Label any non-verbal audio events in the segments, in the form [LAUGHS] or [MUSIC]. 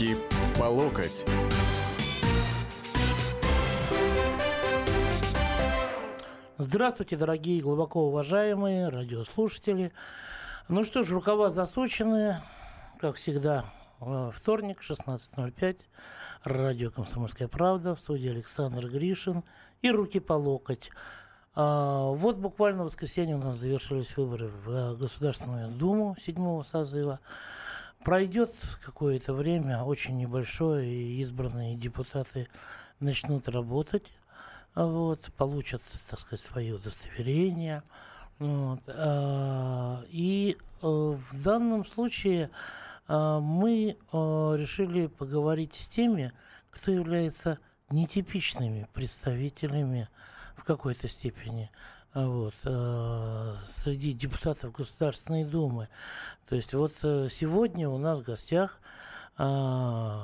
Руки по локоть. Здравствуйте, дорогие глубоко уважаемые радиослушатели. Ну что ж, рукава засучены, как всегда, вторник, 16.05. Радио «Комсомольская правда». В студии Александр Гришин. И руки по локоть. А, вот буквально в воскресенье у нас завершились выборы в Государственную Думу седьмого созыва. Пройдет какое-то время, очень небольшое, и избранные депутаты начнут работать, вот, получат, так сказать, свое удостоверение. Вот, а, и э, в данном случае а, мы а, решили поговорить с теми, кто является нетипичными представителями в какой-то степени вот, э, среди депутатов Государственной Думы. То есть вот э, сегодня у нас в гостях э,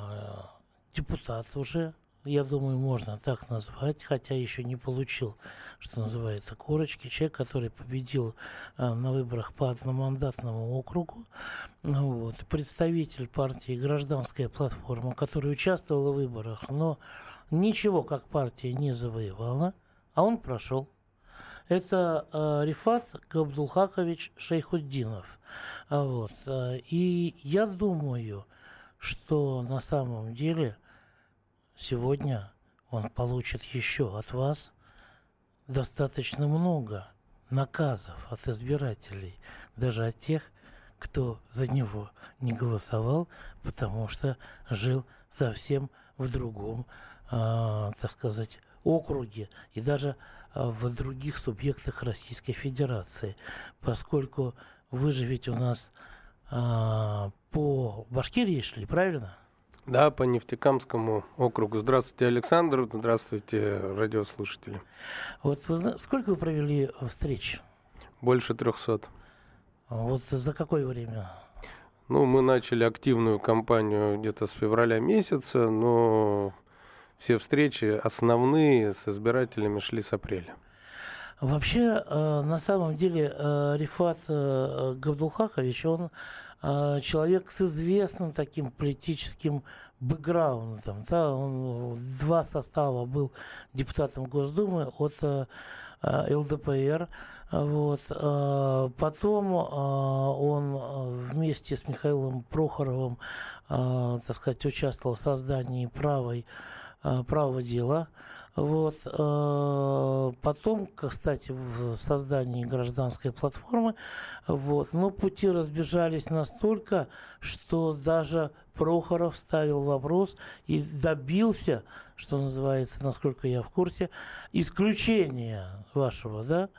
депутат уже, я думаю, можно так назвать, хотя еще не получил, что называется, корочки. Человек, который победил на выборах по одномандатному округу. Вот, представитель партии «Гражданская платформа», который участвовал в выборах, но ничего как партия не завоевала, а он прошел. Это э, Рифат Габдулхакович Шейхуддинов. А вот. Э, и я думаю, что на самом деле сегодня он получит еще от вас достаточно много наказов от избирателей, даже от тех, кто за него не голосовал, потому что жил совсем в другом, э, так сказать, округе и даже в других субъектах Российской Федерации, поскольку вы же ведь у нас а, по Башкирии шли, правильно? Да, по Нефтекамскому округу. Здравствуйте, Александр. Здравствуйте, радиослушатели. Вот вы, сколько вы провели встреч? Больше трехсот. Вот за какое время? Ну, мы начали активную кампанию где-то с февраля месяца, но все встречи основные с избирателями шли с апреля. Вообще, э, на самом деле, э, Рифат э, Габдулхакович, он человек с известным таким политическим бэкграундом. Да? Он два состава был депутатом Госдумы от ЛДПР. Вот. Потом он вместе с Михаилом Прохоровым, так сказать, участвовал в создании правой право дела. Вот. Э, потом, кстати, в создании гражданской платформы, вот, но пути разбежались настолько, что даже Прохоров ставил вопрос и добился, что называется, насколько я в курсе, исключения вашего, да,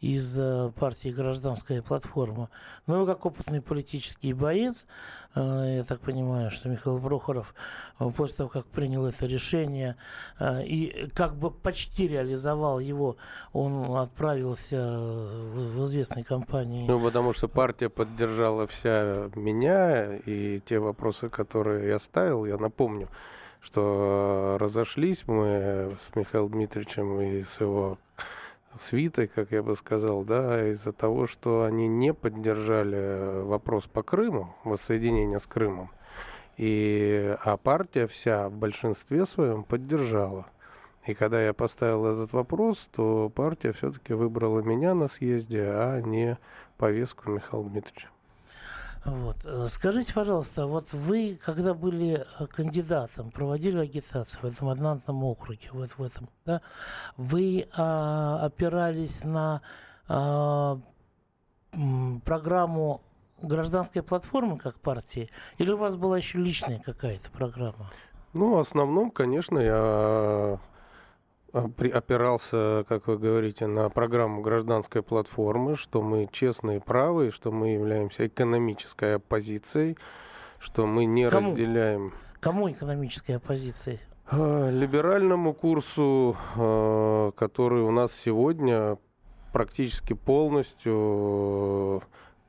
из э, партии «Гражданская платформа». Но вы как опытный политический боец, э, я так понимаю, что Михаил Прохоров э, после того, как принял это решение и как бы почти реализовал его, он отправился в известной компании. Ну, потому что партия поддержала вся меня и те вопросы, которые я ставил, я напомню, что разошлись мы с Михаилом Дмитриевичем и с его свитой, как я бы сказал, да, из-за того, что они не поддержали вопрос по Крыму, воссоединение с Крымом. И, а партия вся в большинстве своем поддержала. И когда я поставил этот вопрос, то партия все-таки выбрала меня на съезде, а не повестку Михаила Дмитриевича. Вот. Э, скажите, пожалуйста, вот вы, когда были э, кандидатом, проводили агитацию в этом одномандатном округе, вот в этом, да, вы а, опирались на а, программу гражданской платформы как партии, или у вас была еще личная какая-то программа? Ну, в основном, конечно, я опирался, как вы говорите, на программу гражданской платформы, что мы честные и правые, что мы являемся экономической оппозицией, что мы не Кому? разделяем... Кому экономической оппозицией? А, либеральному курсу, а, который у нас сегодня практически полностью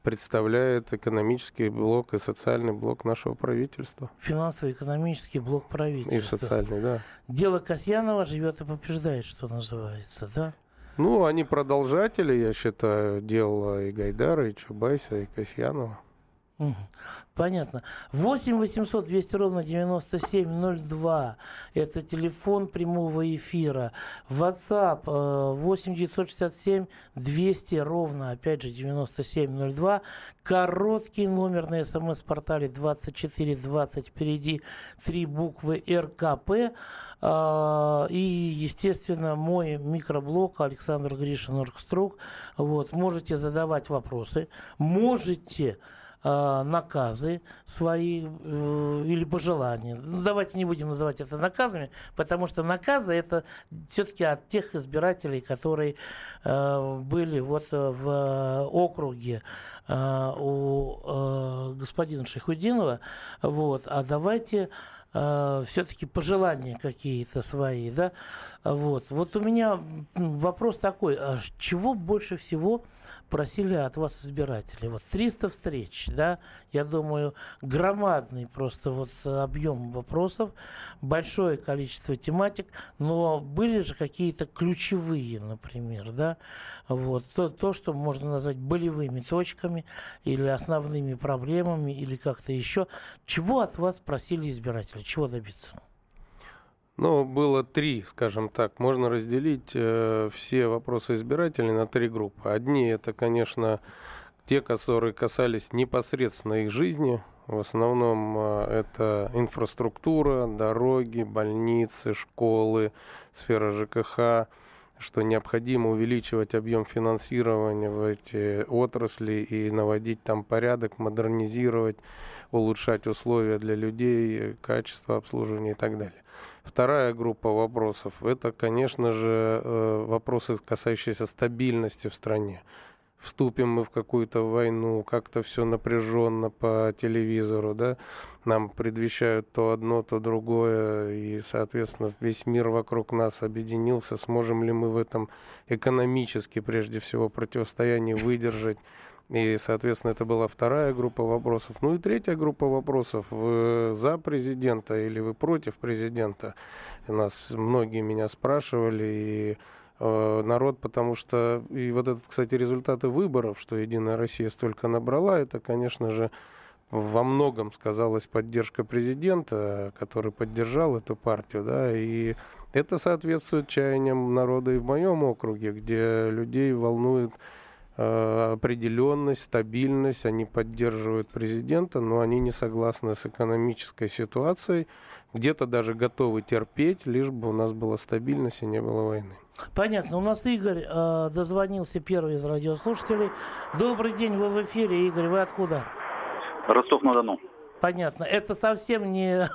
представляет экономический блок и социальный блок нашего правительства. Финансово-экономический блок правительства. И социальный, да. Дело Касьянова живет и побеждает, что называется, да? Ну, они продолжатели, я считаю, дела и Гайдара, и Чубайса, и Касьянова. Понятно. 8 800 200 ровно 9702. Это телефон прямого эфира. WhatsApp 8 967 200 ровно, опять же, 9702. Короткий номер на смс-портале 2420. Впереди три буквы РКП. А, и, естественно, мой микроблог Александр Гришин Оргструк. Вот, можете задавать вопросы. Можете Э, наказы свои э, или пожелания. Ну, давайте не будем называть это наказами, потому что наказы это все-таки от тех избирателей, которые э, были вот в округе у господина Шейхудинова. Вот. А давайте все-таки пожелания какие-то свои, да, вот. Вот у меня вопрос такой, а чего больше всего просили от вас избиратели. Вот 300 встреч, да, я думаю, громадный просто вот объем вопросов, большое количество тематик, но были же какие-то ключевые, например, да, вот, то, то, что можно назвать болевыми точками или основными проблемами или как-то еще. Чего от вас просили избиратели, чего добиться? Ну, было три, скажем так. Можно разделить э, все вопросы избирателей на три группы. Одни это, конечно, те, которые касались непосредственно их жизни. В основном э, это инфраструктура, дороги, больницы, школы, сфера ЖКХ, что необходимо увеличивать объем финансирования в эти отрасли и наводить там порядок, модернизировать, улучшать условия для людей, качество обслуживания и так далее. Вторая группа вопросов – это, конечно же, э, вопросы, касающиеся стабильности в стране. Вступим мы в какую-то войну, как-то все напряженно по телевизору, да, нам предвещают то одно, то другое, и, соответственно, весь мир вокруг нас объединился, сможем ли мы в этом экономически, прежде всего, противостоянии выдержать, и, соответственно, это была вторая группа вопросов. Ну и третья группа вопросов. Вы за президента или вы против президента? Нас многие меня спрашивали, и народ, потому что... И вот этот, кстати, результаты выборов, что «Единая Россия» столько набрала, это, конечно же, во многом сказалась поддержка президента, который поддержал эту партию, да, и это соответствует чаяниям народа и в моем округе, где людей волнует Э, определенность, стабильность, они поддерживают президента, но они не согласны с экономической ситуацией, где-то даже готовы терпеть, лишь бы у нас была стабильность и не было войны. Понятно. У нас Игорь э, дозвонился первый из радиослушателей. Добрый день, вы в эфире, Игорь, вы откуда? Ростов-на-Дону. Понятно. Это совсем не,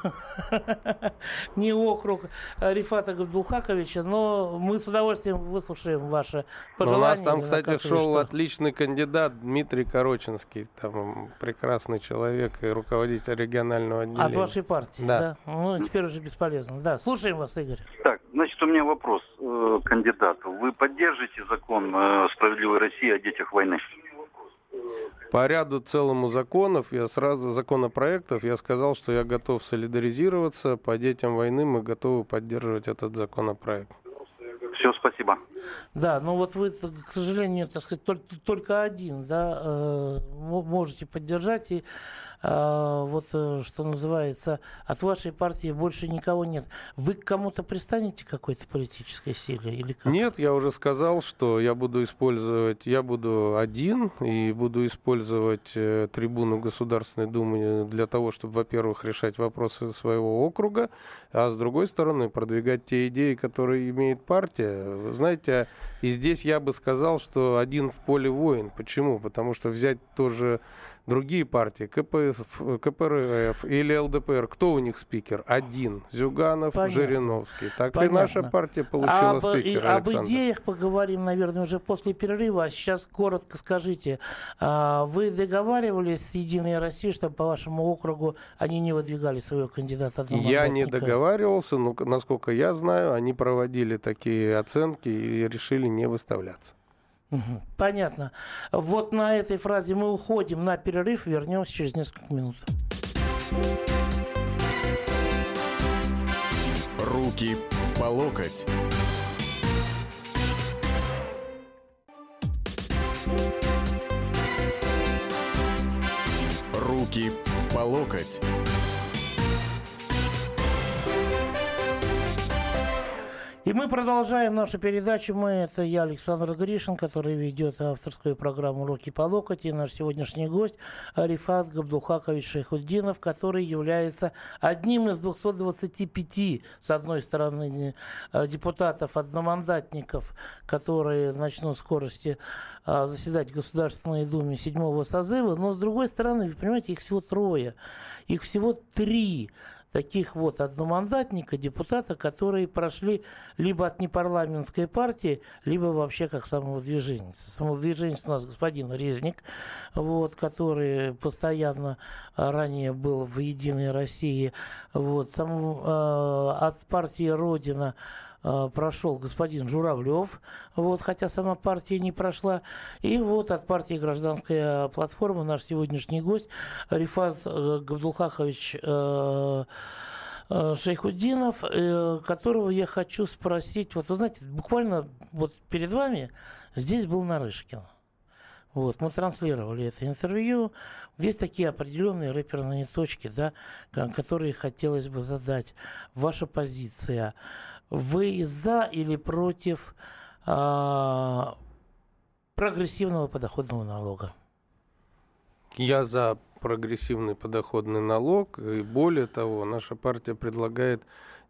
[LAUGHS] не округ Рифата Габдулхаковича, но мы с удовольствием выслушаем ваши пожелания. у нас там, кстати, шел что... отличный кандидат Дмитрий Короченский, там прекрасный человек и руководитель регионального отделения. От вашей партии, да? да? Ну, теперь уже бесполезно. Да, слушаем вас, Игорь. Так, значит, у меня вопрос э, кандидату. Вы поддержите закон э, «Справедливой России» о детях войны? По ряду целому законов, я сразу, законопроектов, я сказал, что я готов солидаризироваться. По детям войны мы готовы поддерживать этот законопроект. Все, спасибо. Да, ну вот вы, к сожалению, так сказать, только, только один, да, э, можете поддержать и а, вот э, что называется, от вашей партии больше никого нет. Вы к кому-то пристанете какой-то политической силе или как? Нет, я уже сказал, что я буду использовать, я буду один и буду использовать э, трибуну Государственной Думы для того, чтобы, во-первых, решать вопросы своего округа, а с другой стороны продвигать те идеи, которые имеет партия. Знаете, и здесь я бы сказал, что один в поле воин. Почему? Потому что взять тоже другие партии, КПС, КПРФ или ЛДПР, кто у них спикер? Один. Зюганов, Понятно. Жириновский. Так Понятно. и наша партия получила об, спикера, и, Об идеях поговорим, наверное, уже после перерыва. А сейчас коротко скажите, а, вы договаривались с «Единой Россией», чтобы по вашему округу они не выдвигали своего кандидата? Я не договаривался, но, насколько я знаю, они проводили такие оценки и решили не выставляться. Понятно. Вот на этой фразе мы уходим на перерыв, вернемся через несколько минут. Руки по локоть. Руки по локоть. И мы продолжаем нашу передачу. Мы, это я, Александр Гришин, который ведет авторскую программу «Руки по локоть». И наш сегодняшний гость Арифат Габдулхакович Шейхуддинов, который является одним из 225, с одной стороны, э, депутатов-одномандатников, которые начнут скорости э, заседать в Государственной Думе седьмого созыва. Но, с другой стороны, вы понимаете, их всего трое. Их всего три таких вот одномандатника, депутата, которые прошли либо от непарламентской партии, либо вообще как самовыдвиженец. Самовыдвиженец у нас господин Резник, вот, который постоянно ранее был в «Единой России». Вот, сам, э, от партии «Родина» прошел господин Журавлев, вот, хотя сама партия не прошла. И вот от партии «Гражданская платформа» наш сегодняшний гость Рифат э, Габдулхахович э, Шейхуддинов, которого я хочу спросить. Вот вы знаете, буквально вот перед вами здесь был Нарышкин. Вот, мы транслировали это интервью. Есть такие определенные рэперные точки, да, которые хотелось бы задать. Ваша позиция – вы за или против а, прогрессивного подоходного налога? Я за прогрессивный подоходный налог. И более того, наша партия предлагает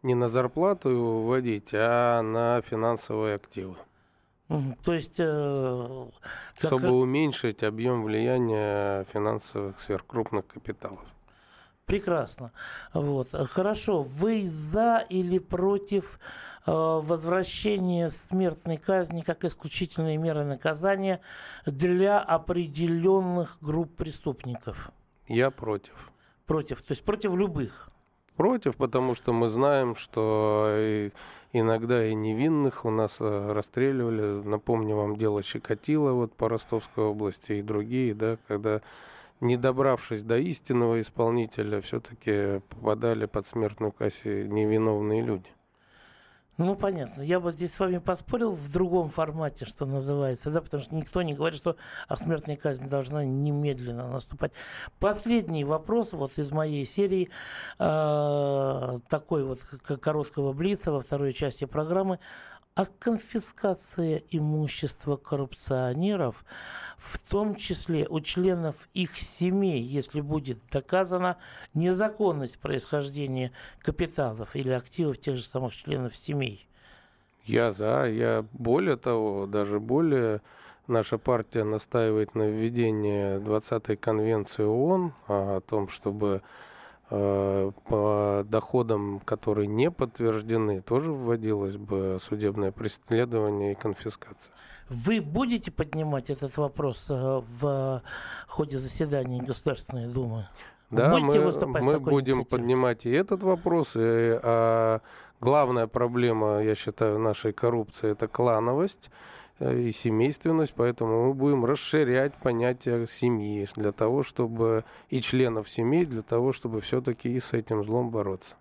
не на зарплату его вводить, а на финансовые активы. То есть... Э, как... Чтобы уменьшить объем влияния финансовых сверхкрупных капиталов. Прекрасно. Вот. Хорошо. Вы за или против э, возвращения смертной казни как исключительной меры наказания для определенных групп преступников? Я против. Против. То есть против любых? Против, потому что мы знаем, что иногда и невинных у нас э, расстреливали. Напомню вам дело Щекотила вот по Ростовской области и другие, да, когда не добравшись до истинного исполнителя, все-таки попадали под смертную кассу невиновные люди. Ну, понятно. Я бы здесь с вами поспорил в другом формате, что называется, да, потому что никто не говорит, что а смертная казнь должна немедленно наступать. Последний вопрос вот из моей серии, э, такой вот короткого блица во второй части программы а конфискация имущества коррупционеров, в том числе у членов их семей, если будет доказана незаконность происхождения капиталов или активов тех же самых членов семей. Я за, я более того, даже более наша партия настаивает на введении 20-й конвенции ООН о том, чтобы по доходам, которые не подтверждены, тоже вводилось бы судебное преследование и конфискация. Вы будете поднимать этот вопрос э, в ходе заседания Государственной Думы? Да, мы, мы будем поднимать и этот вопрос. И, а, главная проблема, я считаю, нашей коррупции – это клановость. И семейственность, поэтому мы будем расширять понятие семьи для того, чтобы и членов семьи, для того, чтобы все-таки и с этим злом бороться.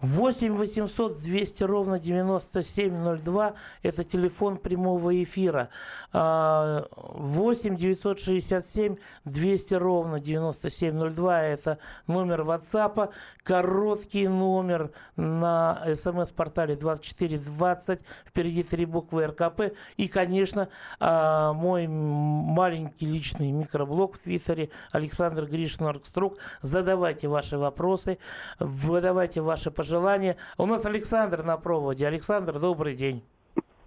8 800 200 ровно 9702 – это телефон прямого эфира. 8 967 200 ровно 9702 – это номер WhatsApp. Короткий номер на смс-портале 2420. Впереди три буквы РКП. И, конечно, а, мой маленький личный микроблог в Твиттере Александр Гришин Оргструк. Задавайте ваши вопросы, выдавайте ваши пожелания. У нас Александр на проводе. Александр, добрый день.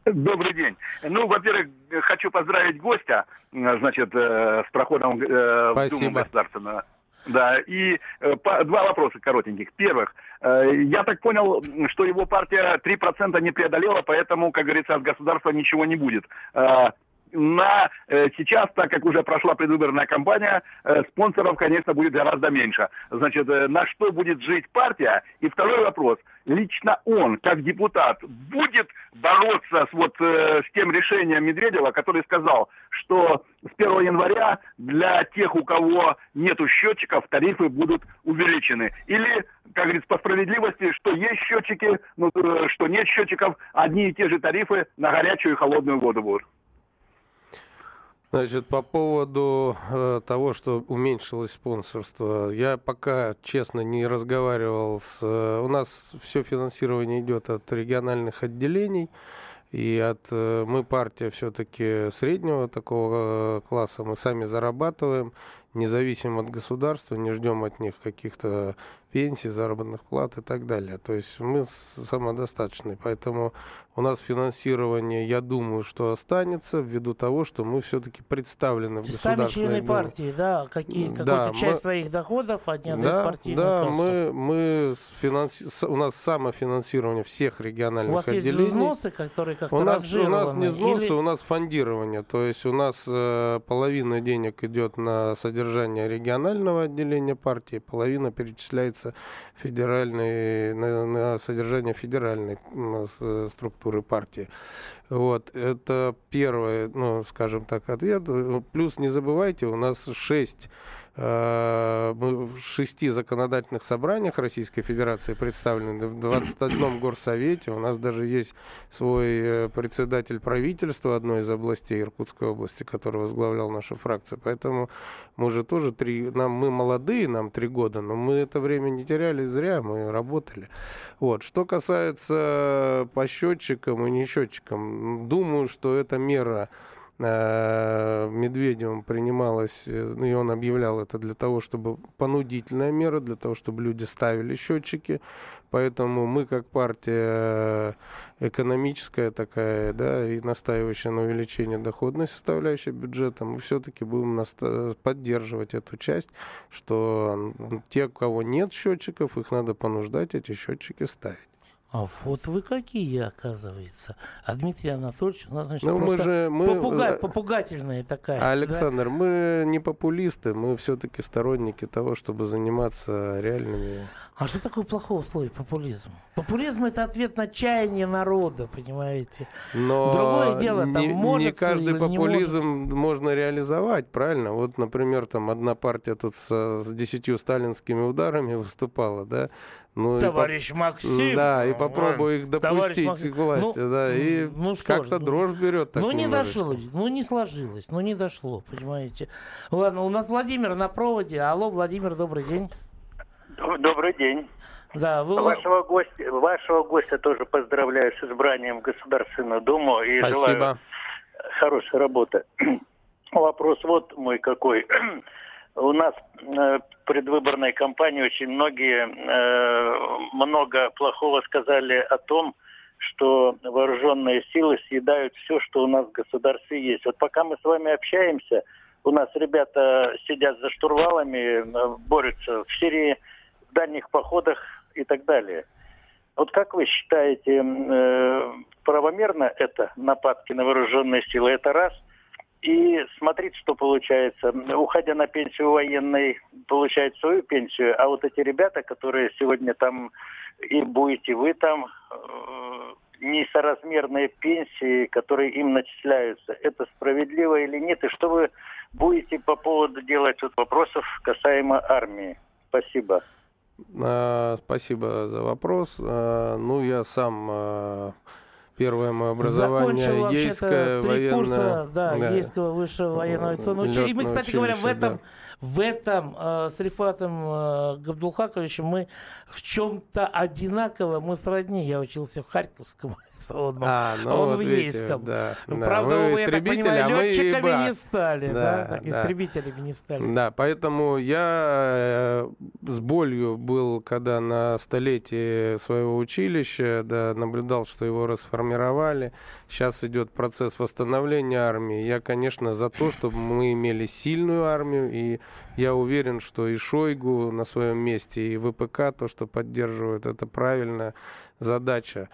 Добрый день. Ну, во-первых, хочу поздравить гостя, значит, э, с проходом э, в Думу государственную. Да, и э, по, два вопроса коротеньких. Первых, э, я так понял, что его партия 3% не преодолела, поэтому, как говорится, от государства ничего не будет. Э, на э, сейчас, так как уже прошла предвыборная кампания, э, спонсоров, конечно, будет гораздо меньше. Значит, э, на что будет жить партия? И второй вопрос. Лично он, как депутат, будет бороться с, вот, с тем решением Медведева, который сказал, что с 1 января для тех, у кого нету счетчиков, тарифы будут увеличены. Или, как говорится, по справедливости, что есть счетчики, ну, что нет счетчиков, одни и те же тарифы на горячую и холодную воду будут. Значит, по поводу э, того, что уменьшилось спонсорство, я пока, честно, не разговаривал с... Э, у нас все финансирование идет от региональных отделений, и от... Э, мы партия все-таки среднего такого э, класса, мы сами зарабатываем, независимо от государства, не ждем от них каких-то пенсий, заработных плат и так далее. То есть мы самодостаточны, поэтому у нас финансирование, я думаю, что останется ввиду того, что мы все-таки представлены в государственной Сами члены партии, да, какие, какую-то да, часть мы, своих доходов они да, партийную Да, кассу. мы, мы финанси... у нас самофинансирование всех региональных у вас отделений. Есть взносы, которые как-то у нас, у нас не взносы, или... у нас фондирование. То есть у нас э, половина денег идет на содержание регионального отделения партии, половина перечисляется федеральной, на, на содержание федеральной э, структуры партии. Вот, это первый, ну, скажем так, ответ. Плюс не забывайте, у нас шесть Э, в шести законодательных собраниях Российской Федерации представлены, в 21 горсовете. У нас даже есть свой э, председатель правительства одной из областей Иркутской области, который возглавлял нашу фракцию. Поэтому мы же тоже три... Нам, мы молодые, нам три года, но мы это время не теряли зря, мы работали. Вот. Что касается по счетчикам и не счетчикам, думаю, что эта мера Э, Медведевым принималось, э, ну, и он объявлял это для того, чтобы понудительная мера, для того, чтобы люди ставили счетчики. Поэтому мы, как партия э, экономическая такая, да, и настаивающая на увеличении доходной составляющей бюджета, мы все-таки будем поддерживать эту часть, что те, у кого нет счетчиков, их надо понуждать эти счетчики ставить. А вот вы какие, оказывается. А Дмитрий Анатольевич, у нас, значит, ну, просто мы же, мы... попугай, попугательная такая. Александр, да? мы не популисты, мы все-таки сторонники того, чтобы заниматься реальными... А что такое плохого слоя популизм? Популизм это ответ на чаяние народа, понимаете? Но Другое дело, там не, может не каждый популизм может. можно реализовать, правильно? Вот, например, там одна партия тут с, с десятью сталинскими ударами выступала, да? Ну, товарищ по... Максим. Да, и попробую их допустить к власти, ну, да, и ну, как-то ну, дрожь берет. Так ну, не дошло, ну, не сложилось, ну, не дошло, понимаете. Ладно, у нас Владимир на проводе. Алло, Владимир, добрый день. Добрый день. Да, вы... вашего, гостя, вашего гостя тоже поздравляю с избранием в Государственную Думу и Спасибо. желаю хорошей работы. [CLEARS THROAT] Вопрос вот мой какой. [CLEARS THROAT] У нас э, предвыборной кампании очень многие э, много плохого сказали о том, что вооруженные силы съедают все, что у нас в государстве есть. Вот пока мы с вами общаемся, у нас ребята сидят за штурвалами, э, борются в Сирии, в дальних походах и так далее. Вот как вы считаете, э, правомерно это нападки на вооруженные силы? Это раз – и смотрите, что получается. Уходя на пенсию военной, получает свою пенсию, а вот эти ребята, которые сегодня там, и будете вы там, э, несоразмерные пенсии, которые им начисляются, это справедливо или нет? И что вы будете по поводу делать вот вопросов касаемо армии? Спасибо. А, спасибо за вопрос. А, ну, я сам а, Первое мое образование Закончил, ейское военное... Курса, да, да, ейского высшего военного училища. И мы, кстати говоря, в этом, да. В этом э, с Рифатом э, Габдулхаковичем мы в чем-то одинаково, мы сродни. Я учился в Харьковском [LAUGHS] он, а, ну, он вот в Ейском. Да, Правда, вы мы, я так понимаю, а летчиками не стали, да, да, да, истребителями не стали. Да, поэтому я э, с болью был, когда на столетии своего училища, да, наблюдал, что его расформировали. Сейчас идет процесс восстановления армии. Я, конечно, за то, чтобы мы имели сильную армию, и я уверен, что и Шойгу на своем месте, и ВПК, то, что поддерживают, это правильная задача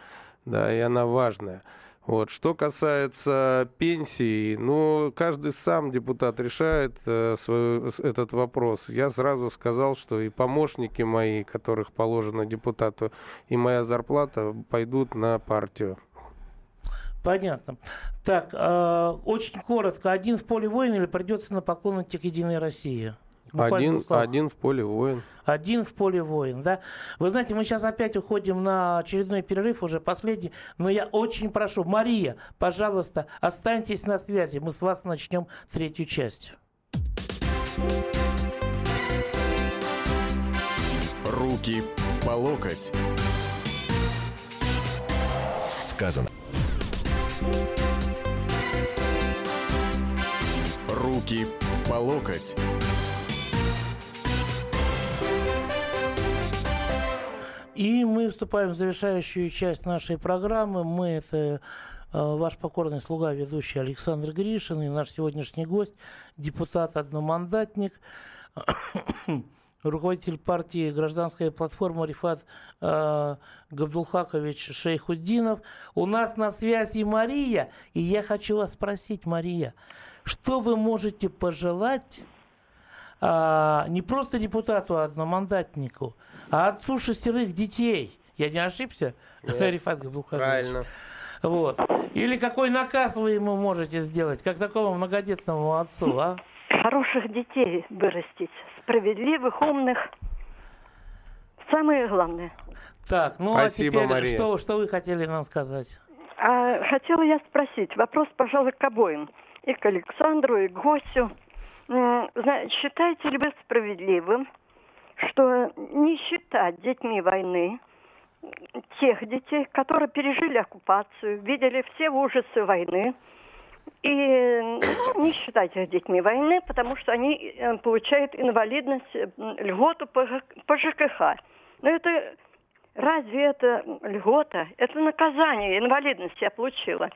да, и она важная. Вот. Что касается пенсии, ну, каждый сам депутат решает э, свой, этот вопрос. Я сразу сказал, что и помощники мои, которых положено депутату, и моя зарплата пойдут на партию. Понятно. Так, э, очень коротко. Один в поле воин или придется на поклон идти к Единой России? Один, один в поле воин. Один в поле воин, да. Вы знаете, мы сейчас опять уходим на очередной перерыв, уже последний. Но я очень прошу, Мария, пожалуйста, останьтесь на связи. Мы с вас начнем третью часть. Руки по локоть. Сказано. Руки по локоть. И мы вступаем в завершающую часть нашей программы. Мы это э, ваш покорный слуга, ведущий Александр Гришин и наш сегодняшний гость, депутат-одномандатник, руководитель партии «Гражданская платформа» Рифат э, Габдулхакович Шейхуддинов. У нас на связи Мария, и я хочу вас спросить, Мария, что вы можете пожелать а, не просто депутату, а одномандатнику, а отцу шестерых детей. Я не ошибся, [LAUGHS] Рифат Габдулхакович? Правильно. Вот. Или какой наказ вы ему можете сделать, как такому многодетному отцу, а? Хороших детей вырастить, справедливых, умных. Самое главное. Так, ну Спасибо, а теперь Мария. что, что вы хотели нам сказать? А хотела я спросить, вопрос, пожалуй, к обоим. И к Александру, и к гостю. М, зна- Считаете ли вы справедливым, что не считать детьми войны тех детей, которые пережили оккупацию, видели все ужасы войны, и ну, не считать их детьми войны, потому что они э, получают инвалидность, э, льготу по, по ЖКХ. Но это разве это льгота? Это наказание, инвалидность я получила.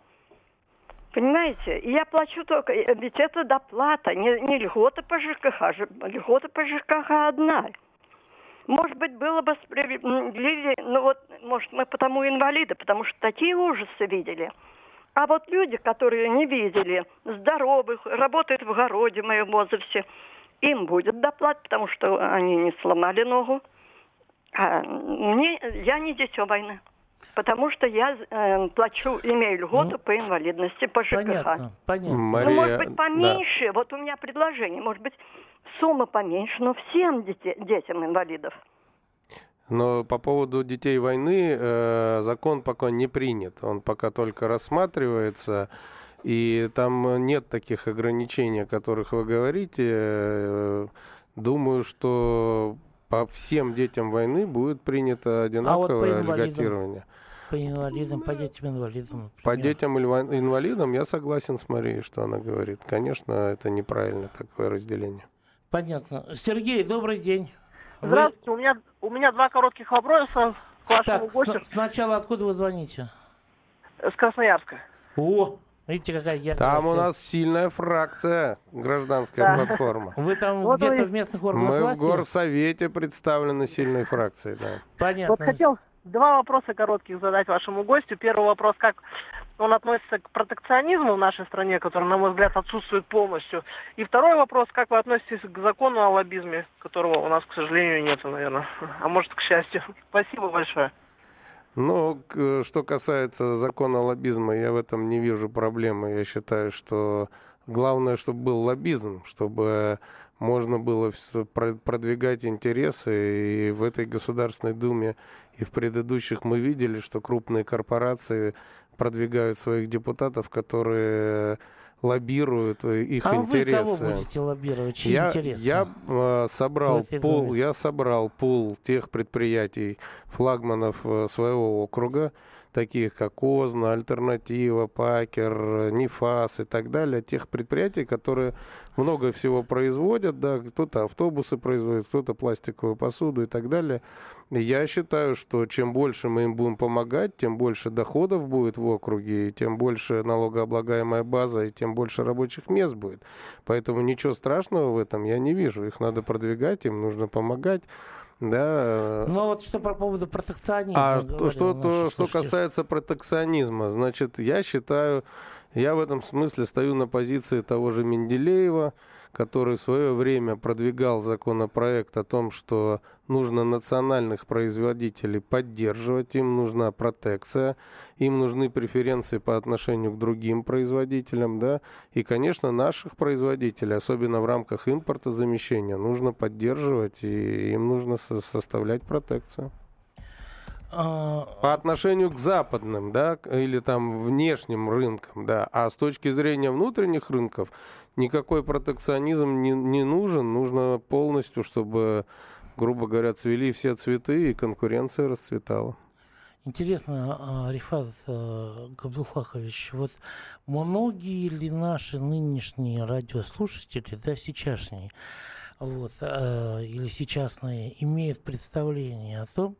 Понимаете? И я плачу только, э, ведь это доплата, не, не льгота по ЖКХ, же- льгота по ЖКХ одна. Может быть, было бы справедливее, ну вот, может, мы потому инвалиды, потому что такие ужасы видели. А вот люди, которые не видели, здоровых, работают в огороде в моем возрасте, им будет доплат, потому что они не сломали ногу. А мне, я не дитё войны, потому что я э, плачу, имею льготу Ну, по инвалидности, по ЖКХ. Понятно, понятно. Мария, Ну, может быть, да. поменьше. Вот у меня предложение. Может быть, сумма поменьше, но всем дете- детям инвалидов. Но по поводу детей войны э, закон пока не принят. Он пока только рассматривается. И там нет таких ограничений, о которых вы говорите. Э, Думаю, что по всем детям войны будет принято одинаковое инвалидам? льготирование. По инвалидам, по детям инвалидам. По например. детям инва- инвалидам я согласен с Марией, что она говорит. Конечно, это неправильно такое разделение. Понятно. Сергей, добрый день. Вы- Здравствуйте, у меня, у меня два коротких вопроса к вашему Так, гостю сна- сначала откуда вы звоните? с Красноярска. О, видите, какая яркая. Там у нас сильная фракция, гражданская Да. платформа. Вы там Вот где-то вы- в местных органах Мы в власти? горсовете представлены сильной фракцией, да. Понятно. Вот хотел два вопроса коротких задать вашему гостю. Первый вопрос, как он относится к протекционизму в нашей стране, который, на мой взгляд, отсутствует полностью. И второй вопрос, как вы относитесь к закону о лоббизме, которого у нас, к сожалению, нет, наверное. [LAUGHS] А может, к счастью. [LAUGHS] Спасибо большое. Ну, что касается закона лоббизма, я в этом не вижу проблемы. Я считаю, что главное, чтобы был лоббизм, чтобы можно было продвигать интересы. И в этой Государственной Думе и в предыдущих мы видели, что крупные корпорации продвигают своих депутатов, которые лоббируют э, их а интересы. вы кого будете лоббировать? Чьи Я, интересы? я э, собрал пул, я собрал пул тех предприятий флагманов э, своего округа, таких как Озна, Альтернатива, Пакер, э, Нефас и так далее, тех предприятий, которые много всего производят, да, кто-то автобусы производит, кто-то пластиковую посуду и так далее. Я считаю, что чем больше мы им будем помогать, тем больше доходов будет в округе, и тем больше налогооблагаемая база, и тем больше рабочих мест будет. Поэтому ничего страшного в этом я не вижу. Их надо продвигать, им нужно помогать. Да. Ну а вот что по поводу протекционизма? А говорил что, то, что касается протекционизма, значит, я считаю, я в этом смысле стою на позиции того же Менделеева, который в свое время продвигал законопроект о том, что нужно национальных производителей поддерживать, им нужна протекция, им нужны преференции по отношению к другим производителям, да, и, конечно, наших производителей, особенно в рамках импортозамещения, нужно поддерживать, и им нужно составлять протекцию. А, по отношению к западным, да, или там внешним рынкам, да, а с точки зрения внутренних рынков никакой протекционизм не, не нужен, нужно полностью, чтобы, грубо говоря, цвели все цветы и конкуренция расцветала. Интересно, а, Рифат а, Габдулхахович, вот многие ли наши нынешние радиослушатели, да, сейчасшние, вот, или сейчасные, имеют представление о том,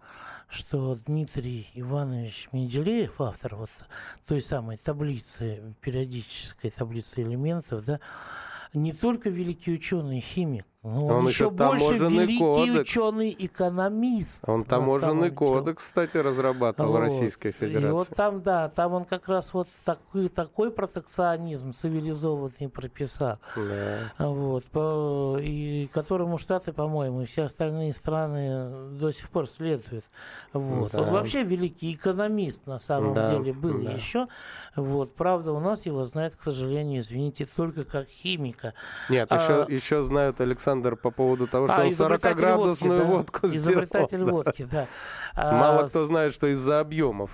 что Дмитрий Иванович Менделеев, автор вот той самой таблицы, периодической таблицы элементов, да, не только великий ученый химик, но он, он еще, еще больше великий кодекс. ученый экономист. Он таможенный кодекс, кстати, разрабатывал вот. Российской Федерации. И вот там, да, там он как раз вот такой, такой протекционизм цивилизованный прописал. Да. Вот, по, и которому Штаты, по-моему, и все остальные страны до сих пор следуют. Вот. Да. Он вообще великий экономист на самом да. деле был да. еще. Вот. Правда, у нас его знают, к сожалению, извините, только как химика. Нет, а, еще, еще знают Александр Александр по поводу того, что а, он 40-градусную водки, да. сделал. Изобретатель да. водки, да. [LAUGHS] Мало а, кто знает, что из-за объемов.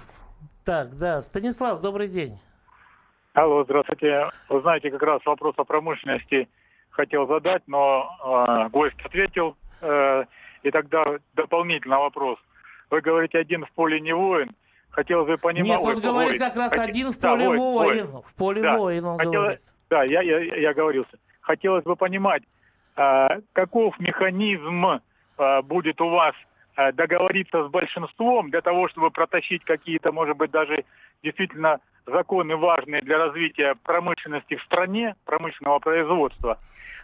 Так, да. Станислав, добрый день. Алло, здравствуйте. Вы знаете, как раз вопрос о промышленности хотел задать, но э, гость ответил. Э, и тогда дополнительный вопрос. Вы говорите, один в поле не воин. Хотелось бы понимать... Нет, он говорит как раз Хот... один в поле да, воин. воин. В поле да. воин он Хотел... говорит. Да, я, я, я оговорился. Хотелось бы понимать, а, каков механизм а, будет у вас а, договориться с большинством для того, чтобы протащить какие-то, может быть, даже действительно законы важные для развития промышленности в стране, промышленного производства,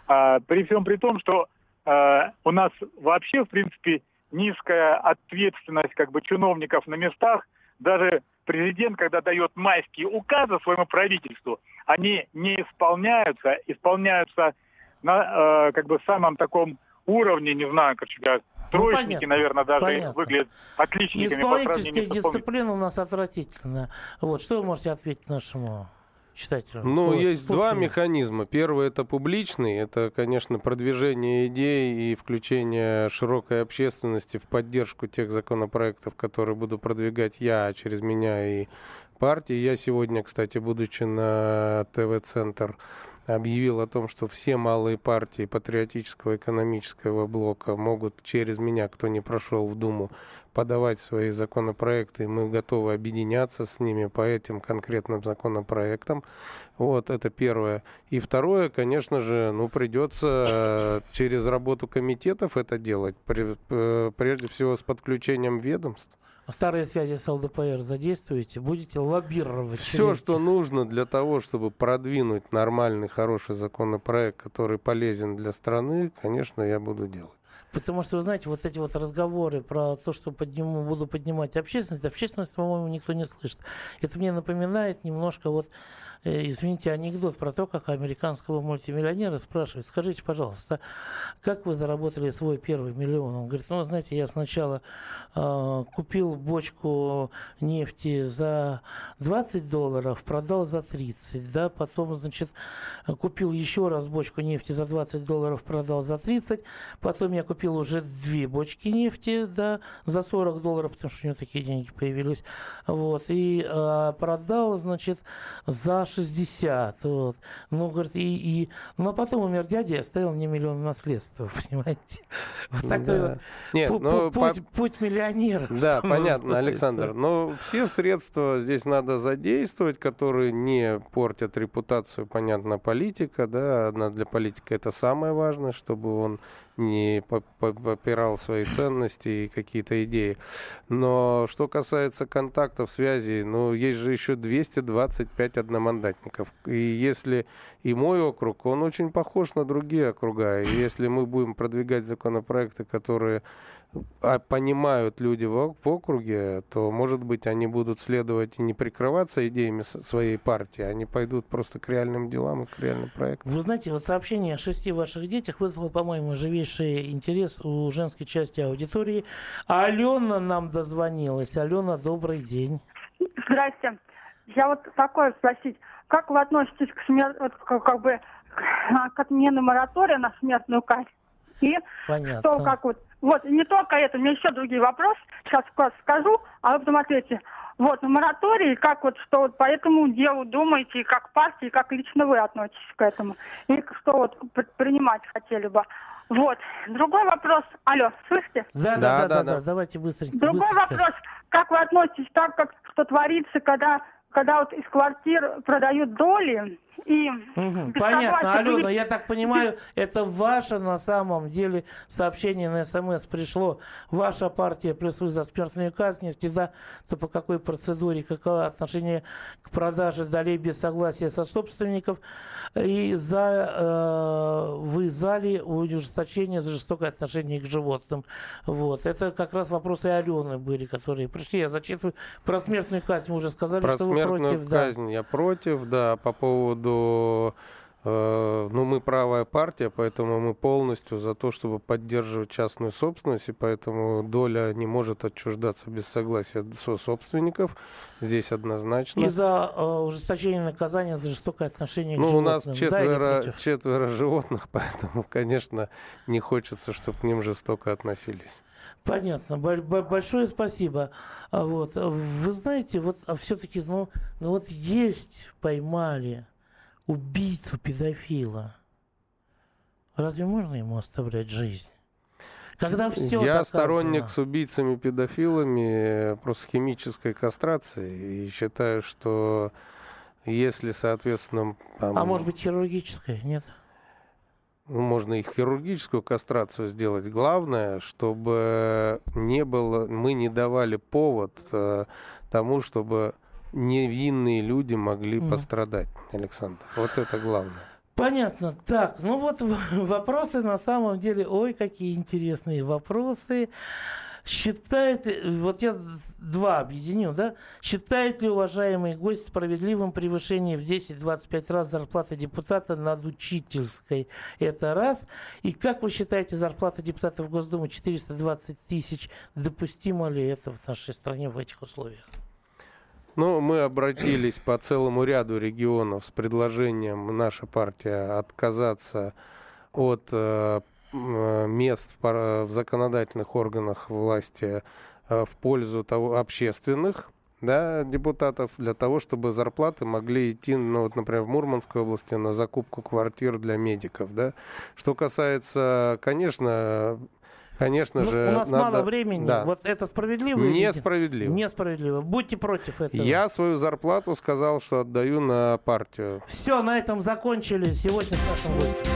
при всем при том, что у нас вообще, в принципе, низкая ответственность как бы чиновников на местах, даже президент, когда дает майские указы своему правительству, они не исполняются, исполняются на э, как бы самом таком уровне, не знаю, сказать, ну, троечники, ну, наверное, даже понятно. выглядят отличниками Исполнительская дисциплина у нас отвратительная. Вот, что вы можете ответить нашему читателю? Ну, есть два механизма. Первый это публичный, это, конечно, продвижение идей и включение широкой общественности в поддержку тех законопроектов, которые буду продвигать я, а через меня и партии. Я сегодня, кстати, будучи на ТВ-центр объявил о том, что все малые партии патриотического экономического блока могут через меня, кто не прошел в Думу, подавать свои законопроекты, и мы готовы объединяться с ними по этим конкретным законопроектам. Вот, это первое. И второе, конечно же, ну, придется э, через работу комитетов это делать, э, прежде всего с подключением ведомств старые связи с ЛДПР задействуете, будете лоббировать. Все, что нужно для того, чтобы продвинуть нормальный, хороший законопроект, который полезен для страны, конечно, я буду делать. Потому что, вы знаете, вот эти вот разговоры про то, что подниму, буду поднимать общественность, общественность, по-моему, никто не слышит. Это мне напоминает немножко вот извините, анекдот про то, как американского мультимиллионера спрашивают, скажите, пожалуйста, как вы заработали свой первый миллион? Он говорит, ну, знаете, я сначала э, купил бочку нефти за 20 долларов, продал за 30, да, потом, значит, купил еще раз бочку нефти за 20 долларов, продал за 30, потом я купил уже две бочки нефти, да, за 40 долларов, потому что у него такие деньги появились, вот, и э, продал, значит, за 60. Вот. Ну, говорит, и, и... А потом умер дядя и оставил мне миллион наследства, [LAUGHS] понимаете? Вот такой да. вот Нет, путь, ну, путь, по... путь миллионера. Да, понятно, Александр. Но все средства здесь надо задействовать, которые не портят репутацию, понятно, политика, да, для политика это самое важное, чтобы он не попирал свои ценности и какие-то идеи. Но что касается контактов, связи, ну, есть же еще 225 одномандатников. И если и мой округ, он очень похож на другие округа. И если мы будем продвигать законопроекты, которые понимают люди в, в округе, то, может быть, они будут следовать и не прикрываться идеями своей партии, они пойдут просто к реальным делам и к реальным проектам. Вы знаете, вот сообщение о шести ваших детях вызвало, по-моему, живейший интерес у женской части аудитории. А Алена нам дозвонилась. Алена, добрый день. Здрасте. Я вот такое спросить. Как вы относитесь к смер... вот, как, как бы к отмене моратория на смертную казнь? И Понятно. что как вот вот, не только это, у меня еще другие вопросы. Сейчас скажу, а вы потом ответите. Вот, на моратории, как вот, что вот по этому делу думаете, как партия, как лично вы относитесь к этому? И что вот принимать хотели бы? Вот. Другой вопрос. Алло, слышите? Да, да, да, да, да, да. давайте быстренько. Другой быстренько. вопрос. Как вы относитесь так, как что творится, когда когда вот из квартир продают доли, и угу, понятно, Алена, я так понимаю, это ваше на самом деле сообщение на СМС пришло. Ваша партия плюс вы за смертную казнь, если да, то по какой процедуре, какое отношение к продаже долей без согласия со собственников, и за э, вы зали ужесточение за жестокое отношение к животным. Вот. Это как раз вопросы Алены были, которые пришли. Я зачитываю про смертную казнь. Мы уже сказали, про что вы против. казнь да. я против, да, по поводу э, ну, мы правая партия, поэтому мы полностью за то, чтобы поддерживать частную собственность, и поэтому доля не может отчуждаться без согласия со собственников. Здесь однозначно. И за э, ужесточение наказания за жестокое отношение ну, к животным. Ну, у нас четверо, да, четверо животных, [LAUGHS] поэтому, конечно, не хочется, чтобы к ним жестоко относились. Понятно. Большое спасибо. А вот. Вы знаете, вот а все-таки, ну, ну вот есть поймали убийцу педофила, разве можно ему оставлять жизнь? Когда все Я доказано. сторонник с убийцами-педофилами просто химической кастрации и считаю, что если, соответственно... Там, а может быть хирургической, нет? Ну, можно и хирургическую кастрацию сделать. Главное, чтобы не было, мы не давали повод э, тому, чтобы невинные люди могли mm. пострадать, Александр. Вот это главное. Понятно. Так, ну вот [LAUGHS] вопросы на самом деле, ой, какие интересные вопросы. Считает, вот я два объединю, да? Считает ли уважаемый гость справедливым превышение в 10-25 раз зарплаты депутата над учительской? Это раз. И как вы считаете, зарплата депутата в Госдуму 420 тысяч, допустимо ли это в нашей стране в этих условиях? Ну, мы обратились по целому ряду регионов с предложением наша партия отказаться от э, мест в, в законодательных органах власти э, в пользу того, общественных да, депутатов для того, чтобы зарплаты могли идти, ну, вот, например, в Мурманской области на закупку квартир для медиков. Да. Что касается, конечно, Конечно ну, же, у нас надо... мало времени. Да. Вот это справедливо? Несправедливо. Несправедливо. Будьте против этого. Я свою зарплату сказал, что отдаю на партию. Все, на этом закончили. Сегодня с нашим гостем.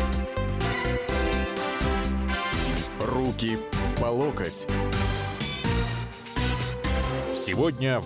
Руки по локоть. Сегодня